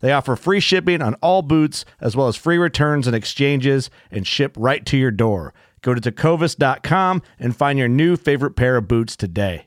They offer free shipping on all boots, as well as free returns and exchanges, and ship right to your door. Go to tecovas.com and find your new favorite pair of boots today.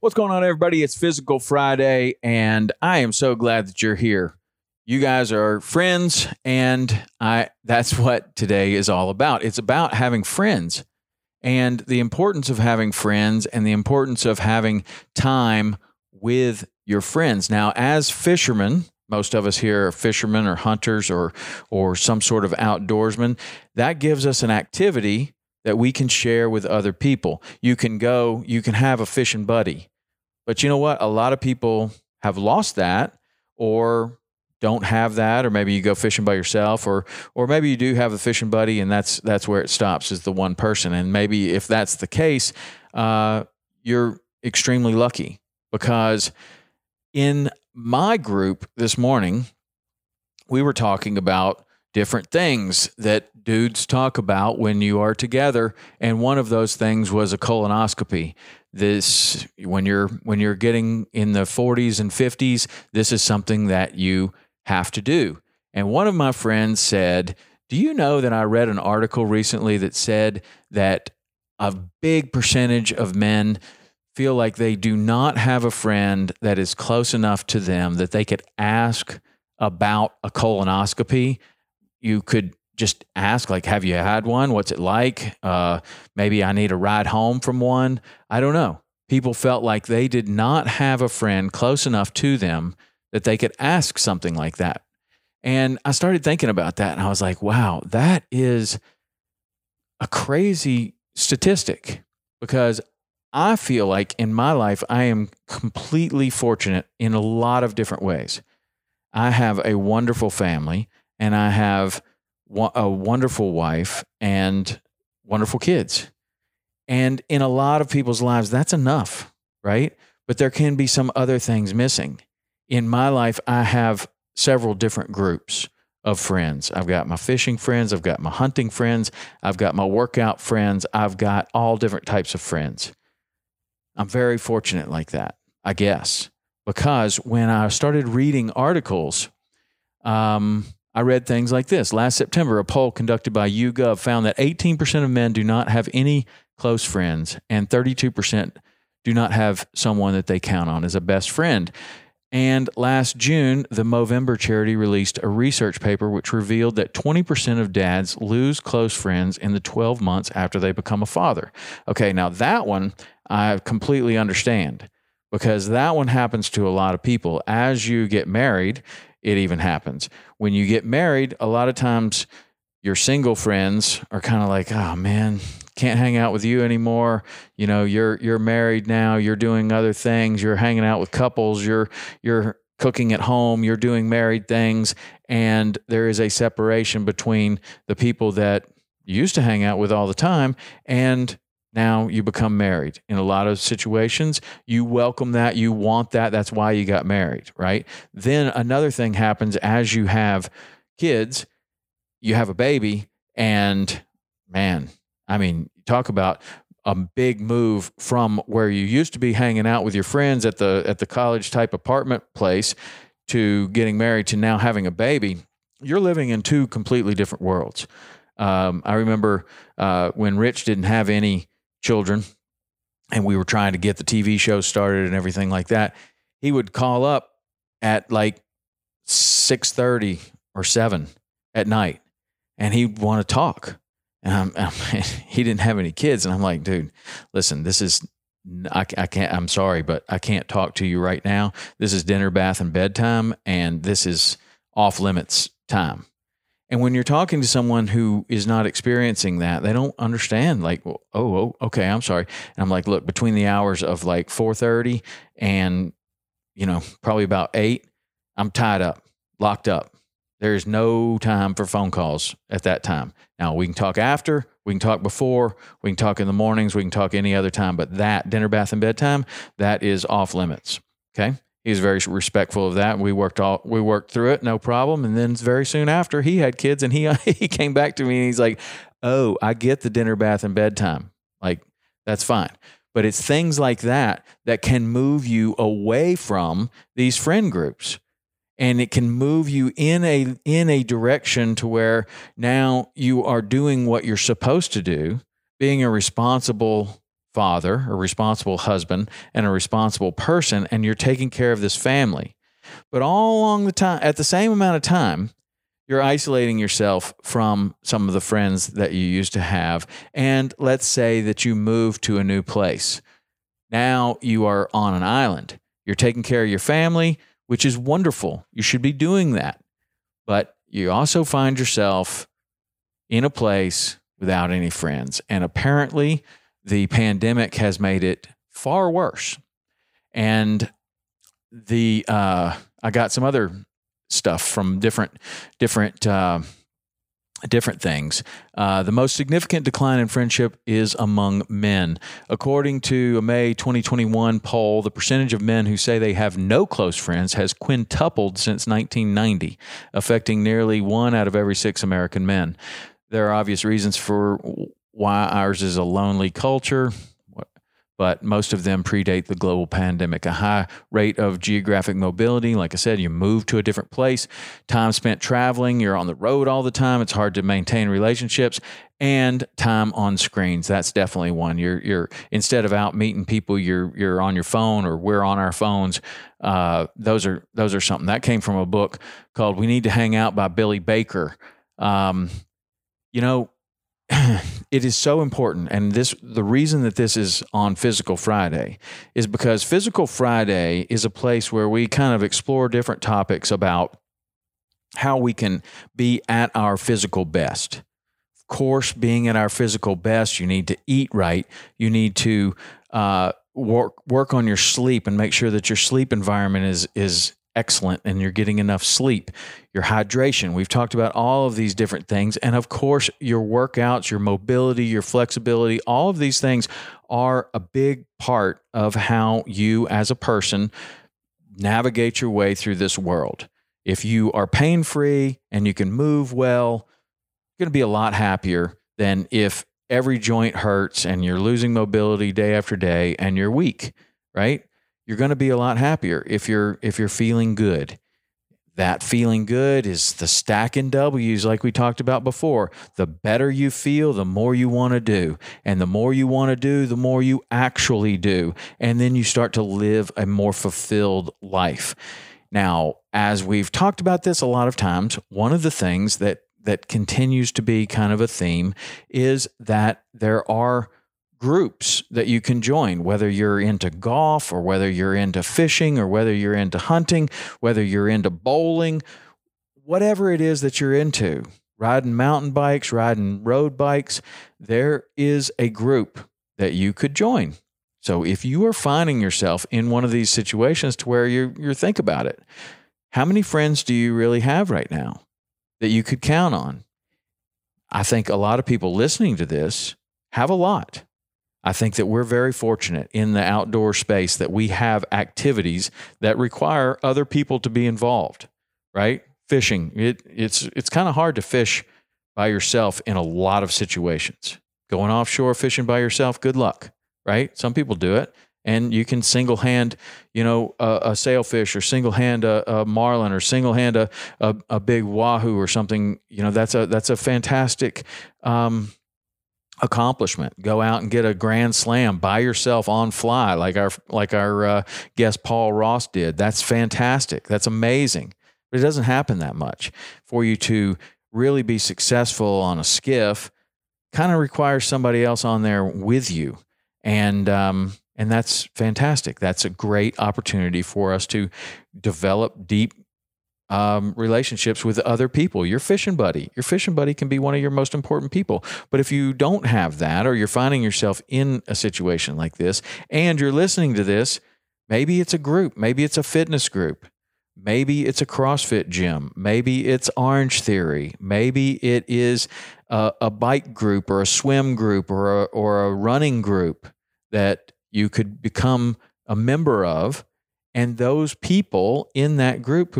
What's going on, everybody? It's Physical Friday, and I am so glad that you're here. You guys are friends, and I that's what today is all about. It's about having friends and the importance of having friends and the importance of having time with your friends. Now, as fishermen, most of us here are fishermen or hunters or or some sort of outdoorsman. That gives us an activity that we can share with other people. You can go, you can have a fishing buddy. But you know what? A lot of people have lost that or don't have that or maybe you go fishing by yourself or or maybe you do have a fishing buddy and that's that's where it stops is the one person. And maybe if that's the case uh, you're extremely lucky because in my group this morning we were talking about different things that dudes talk about when you are together. And one of those things was a colonoscopy. This when you're when you're getting in the 40s and 50s this is something that you have to do. And one of my friends said, Do you know that I read an article recently that said that a big percentage of men feel like they do not have a friend that is close enough to them that they could ask about a colonoscopy? You could just ask like have you had one what's it like uh, maybe i need a ride home from one i don't know people felt like they did not have a friend close enough to them that they could ask something like that. And I started thinking about that and I was like, wow, that is a crazy statistic because I feel like in my life, I am completely fortunate in a lot of different ways. I have a wonderful family and I have a wonderful wife and wonderful kids. And in a lot of people's lives, that's enough, right? But there can be some other things missing in my life, I have several different groups of friends. I've got my fishing friends, I've got my hunting friends, I've got my workout friends, I've got all different types of friends. I'm very fortunate like that, I guess, because when I started reading articles, um, I read things like this. Last September, a poll conducted by YouGov found that 18% of men do not have any close friends, and 32% do not have someone that they count on as a best friend. And last June, the Movember charity released a research paper which revealed that 20% of dads lose close friends in the 12 months after they become a father. Okay, now that one I completely understand because that one happens to a lot of people. As you get married, it even happens. When you get married, a lot of times your single friends are kind of like, oh man, can't hang out with you anymore. You know, you're you're married now, you're doing other things, you're hanging out with couples, you're you're cooking at home, you're doing married things, and there is a separation between the people that you used to hang out with all the time and now you become married. In a lot of situations, you welcome that, you want that. That's why you got married, right? Then another thing happens as you have kids, you have a baby, and man, I mean, talk about a big move from where you used to be hanging out with your friends at the at the college type apartment place to getting married to now having a baby. You're living in two completely different worlds. Um, I remember uh, when Rich didn't have any children and we were trying to get the TV show started and everything like that, he would call up at like 6:30 or 7 at night and he'd want to talk. And I'm, I'm, he didn't have any kids and I'm like, dude, listen, this is I, I can't I'm sorry, but I can't talk to you right now. This is dinner, bath and bedtime and this is off limits time. And when you're talking to someone who is not experiencing that, they don't understand. Like, oh, oh, okay, I'm sorry. And I'm like, look, between the hours of like 4:30 and you know probably about eight, I'm tied up, locked up. There's no time for phone calls at that time. Now we can talk after, we can talk before, we can talk in the mornings, we can talk any other time. But that dinner, bath, and bedtime, that is off limits. Okay he was very respectful of that. We worked all we worked through it, no problem. And then very soon after, he had kids, and he he came back to me and he's like, "Oh, I get the dinner, bath, and bedtime. Like that's fine." But it's things like that that can move you away from these friend groups, and it can move you in a in a direction to where now you are doing what you're supposed to do, being a responsible father, a responsible husband, and a responsible person, and you're taking care of this family. But all along the time, at the same amount of time, you're isolating yourself from some of the friends that you used to have. And let's say that you move to a new place. Now you are on an island. You're taking care of your family, which is wonderful. You should be doing that. But you also find yourself in a place without any friends. And apparently, the pandemic has made it far worse. And the uh, I got some other stuff from different different uh, different things. Uh, the most significant decline in friendship is among men. According to a May 2021 poll, the percentage of men who say they have no close friends has quintupled since 1990, affecting nearly one out of every six American men. There are obvious reasons for why ours is a lonely culture, but most of them predate the global pandemic. A high rate of geographic mobility. Like I said, you move to a different place, time spent traveling, you're on the road all the time. It's hard to maintain relationships and time on screens. That's definitely one. You're you're instead of out meeting people, you're you're on your phone or we're on our phones. Uh, those are those are something that came from a book called "We Need to Hang Out" by Billy Baker. Um, you know, it is so important and this the reason that this is on physical friday is because physical friday is a place where we kind of explore different topics about how we can be at our physical best. Of course being at our physical best you need to eat right. You need to uh, work work on your sleep and make sure that your sleep environment is is excellent and you're getting enough sleep, your hydration. We've talked about all of these different things. And of course, your workouts, your mobility, your flexibility, all of these things are a big part of how you as a person navigate your way through this world. If you are pain free and you can move well, you're going to be a lot happier than if every joint hurts and you're losing mobility day after day and you're weak, right? You're going to be a lot happier if you're if you're feeling good. That feeling good is the stacking W's like we talked about before. The better you feel, the more you want to do. And the more you want to do, the more you actually do. And then you start to live a more fulfilled life. Now, as we've talked about this a lot of times, one of the things that that continues to be kind of a theme is that there are groups that you can join, whether you're into golf or whether you're into fishing or whether you're into hunting, whether you're into bowling, whatever it is that you're into, riding mountain bikes, riding road bikes, there is a group that you could join. So if you are finding yourself in one of these situations to where you you think about it, how many friends do you really have right now that you could count on? I think a lot of people listening to this have a lot. I think that we're very fortunate in the outdoor space that we have activities that require other people to be involved, right? Fishing, it, it's it's kind of hard to fish by yourself in a lot of situations. Going offshore fishing by yourself, good luck, right? Some people do it and you can single hand, you know, a, a sailfish or single hand a, a, marlin or single hand a, a, a big wahoo or something. You know, that's a that's a fantastic um, accomplishment. Go out and get a grand slam by yourself on fly, like our like our uh, guest Paul Ross did. That's fantastic. That's amazing. But it doesn't happen that much for you to really be successful on a skiff. Kind of requires somebody else on there with you, and um, and that's fantastic. That's a great opportunity for us to develop deep um, relationships with other people. Your fishing buddy, your fishing buddy can be one of your most important people. But if you don't have that, or you're finding yourself in a situation like this, and you're listening to this, maybe it's a group, maybe it's a fitness group, maybe it's a CrossFit gym, maybe it's Orange Theory, maybe it is a, a bike group or a swim group or a, or a running group that you could become a member of. And those people in that group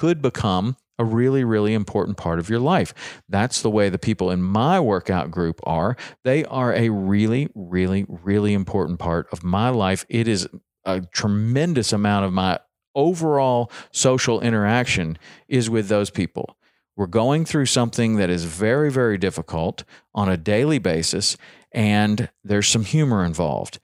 could become a really, really important part of your life. That's the way the people in my workout group are. They are a really, really, really important part of my life. It is a tremendous amount of my overall social interaction is with those people. We're going through something that is very, very difficult on a daily basis, and there's some humor involved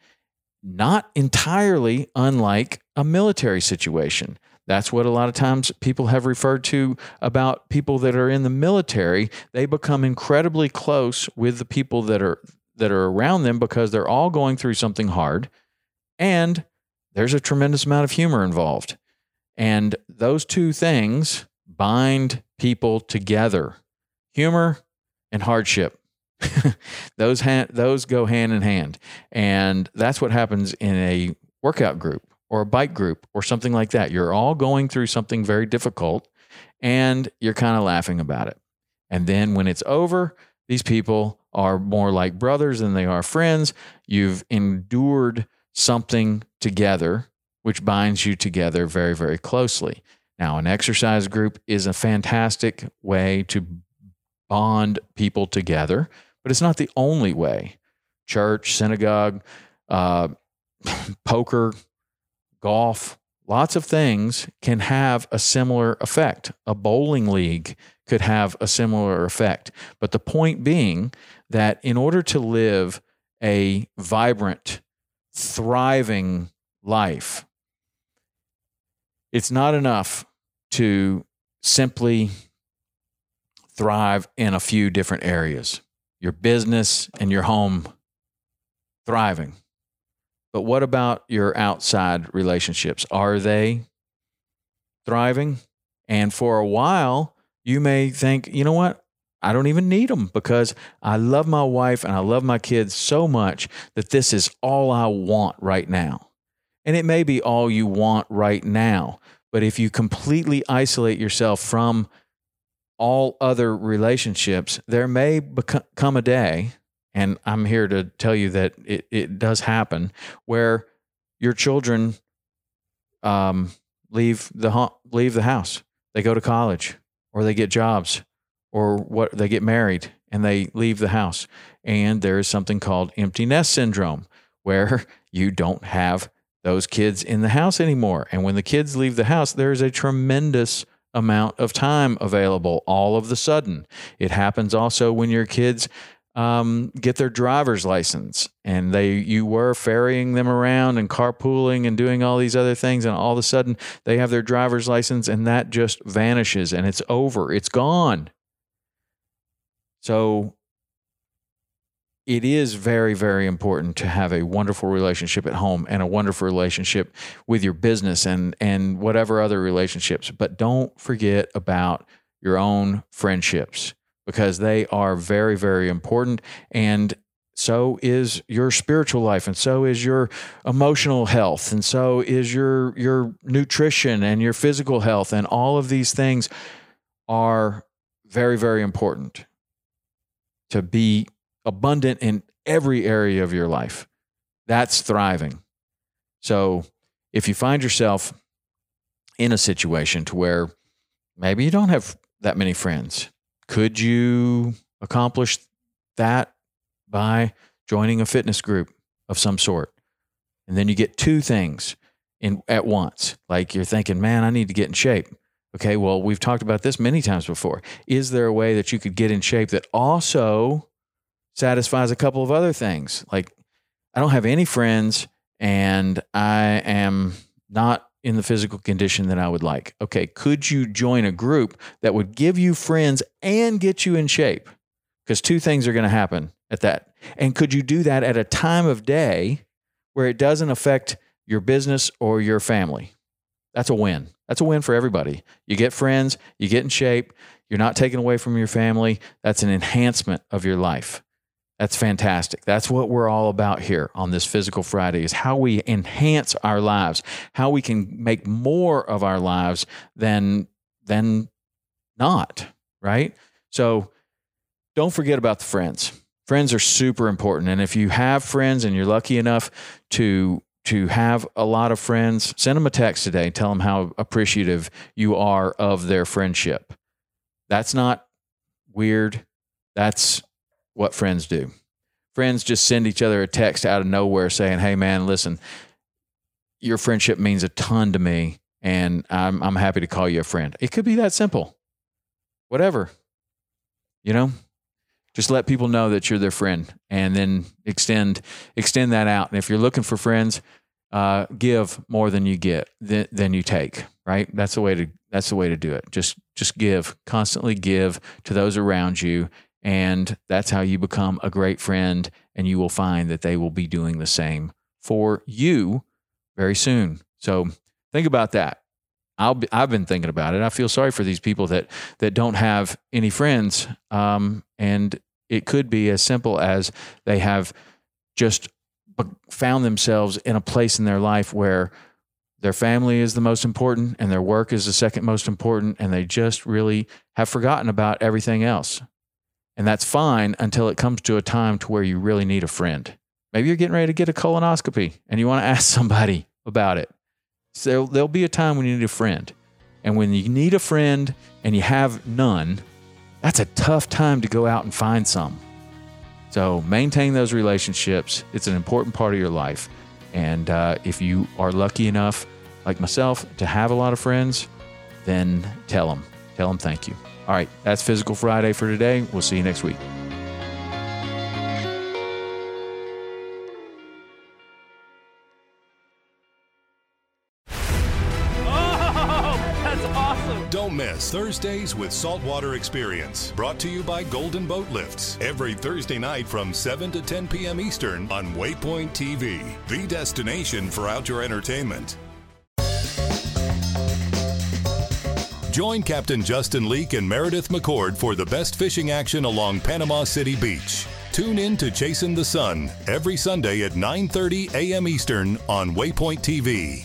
not entirely unlike a military situation. That's what a lot of times people have referred to about people that are in the military. They become incredibly close with the people that are that are around them because they're all going through something hard and there's a tremendous amount of humor involved. And those two things bind people together. Humor and hardship. those ha- those go hand in hand, and that's what happens in a workout group or a bike group or something like that. You're all going through something very difficult, and you're kind of laughing about it. And then when it's over, these people are more like brothers than they are friends. You've endured something together, which binds you together very, very closely. Now, an exercise group is a fantastic way to bond people together but it's not the only way. Church, synagogue, uh, poker, golf, lots of things can have a similar effect. A bowling league could have a similar effect. But the point being that in order to live a vibrant, thriving life, it's not enough to simply thrive in a few different areas your business and your home thriving. But what about your outside relationships? Are they thriving? And for a while, you may think, you know what? I don't even need them because I love my wife and I love my kids so much that this is all I want right now. And it may be all you want right now. But if you completely isolate yourself from all other relationships, there may become a day, and I'm here to tell you that it, it does happen, where your children um, leave the leave the house. They go to college, or they get jobs, or what they get married, and they leave the house. And there is something called empty nest syndrome, where you don't have those kids in the house anymore. And when the kids leave the house, there is a tremendous amount of time available all of the sudden. It happens also when your kids um, get their driver's license. And they you were ferrying them around and carpooling and doing all these other things. And all of a sudden they have their driver's license and that just vanishes and it's over. It's gone. So it is very, very important to have a wonderful relationship at home and a wonderful relationship with your business and and whatever other relationships. But don't forget about your own friendships because they are very, very important. And so is your spiritual life and so is your emotional health and so is your your nutrition and your physical health and all of these things are very very important to be abundant in every area of your life. That's thriving. So if you find yourself in a situation to where maybe you don't have that many friends, could you accomplish that by joining a fitness group of some sort? And then you get two things in at once. Like you're thinking, man, I need to get in shape. Okay, well, we've talked about this many times before. Is there a way that you could get in shape that also satisfies a couple of other things? Like, I don't have any friends and I am not in the physical condition that I would like. Okay, could you join a group that would give you friends and get you in shape? Because two things are going to happen at that. And could you do that at a time of day where it doesn't affect your business or your family? That's a win. That's a win for everybody. You get friends, you get in shape, you're not taken away from your family. That's an enhancement of your life. That's fantastic. That's what we're all about here on this Physical Friday is how we enhance our lives, how we can make more of our lives than than not, right? So don't forget about the friends. Friends are super important and if you have friends and you're lucky enough to to have a lot of friends, send them a text today. Tell them how appreciative you are of their friendship. That's not weird. That's what friends do. Friends just send each other a text out of nowhere saying, Hey, man, listen, your friendship means a ton to me, and I'm, I'm happy to call you a friend. It could be that simple. Whatever. You know, just let people know that you're their friend and then extend extend that out and if you're looking for friends uh, give more than you get than, than you take right that's the way to that's the way to do it just just give constantly give to those around you and that's how you become a great friend and you will find that they will be doing the same for you very soon so think about that I'll be, I've been thinking about it. I feel sorry for these people that that don't have any friends, um, and it could be as simple as they have just found themselves in a place in their life where their family is the most important and their work is the second most important, and they just really have forgotten about everything else. And that's fine until it comes to a time to where you really need a friend. Maybe you're getting ready to get a colonoscopy and you want to ask somebody about it. So there'll be a time when you need a friend. And when you need a friend and you have none, that's a tough time to go out and find some. So maintain those relationships. It's an important part of your life. And uh, if you are lucky enough, like myself, to have a lot of friends, then tell them. Tell them thank you. All right, that's Physical Friday for today. We'll see you next week. Oh, that's awesome! Don't miss Thursdays with Saltwater Experience, brought to you by Golden Boat Lifts, every Thursday night from 7 to 10 p.m. Eastern on Waypoint TV, the destination for outdoor entertainment. Join Captain Justin Leake and Meredith McCord for the best fishing action along Panama City Beach. Tune in to Chasing the Sun every Sunday at 9:30 a.m. Eastern on Waypoint TV.